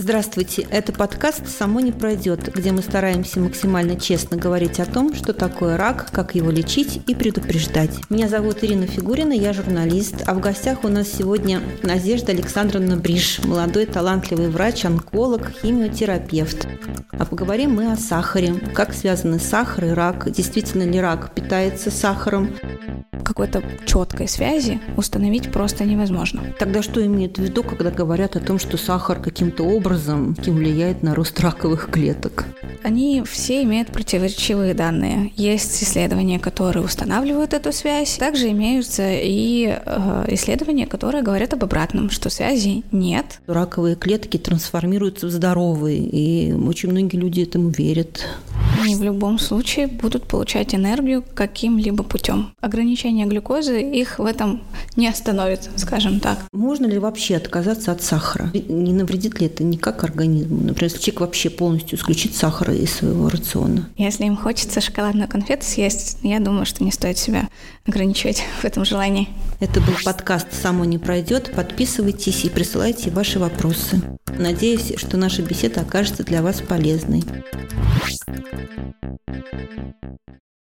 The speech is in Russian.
Здравствуйте, это подкаст «Само не пройдет», где мы стараемся максимально честно говорить о том, что такое рак, как его лечить и предупреждать. Меня зовут Ирина Фигурина, я журналист, а в гостях у нас сегодня Надежда Александровна Бриш, молодой талантливый врач, онколог, химиотерапевт. А поговорим мы о сахаре, как связаны сахар и рак, действительно ли рак питается сахаром, какой-то четкой связи установить просто невозможно. Тогда что имеют в виду, когда говорят о том, что сахар каким-то образом влияет на рост раковых клеток? Они все имеют противоречивые данные. Есть исследования, которые устанавливают эту связь. Также имеются и э, исследования, которые говорят об обратном, что связи нет. Раковые клетки трансформируются в здоровые, и очень многие люди этому верят. Они в любом случае будут получать энергию каким-либо путем. Ограничение глюкозы их в этом не остановит, скажем так. Можно ли вообще отказаться от сахара? Не навредит ли это никак организму? Например, если человек вообще полностью исключит сахар из своего рациона? Если им хочется шоколадную конфету съесть, я думаю, что не стоит себя ограничивать в этом желании. Это был подкаст «Само не пройдет». Подписывайтесь и присылайте ваши вопросы. Надеюсь, что наша беседа окажется для вас полезной. Thank you.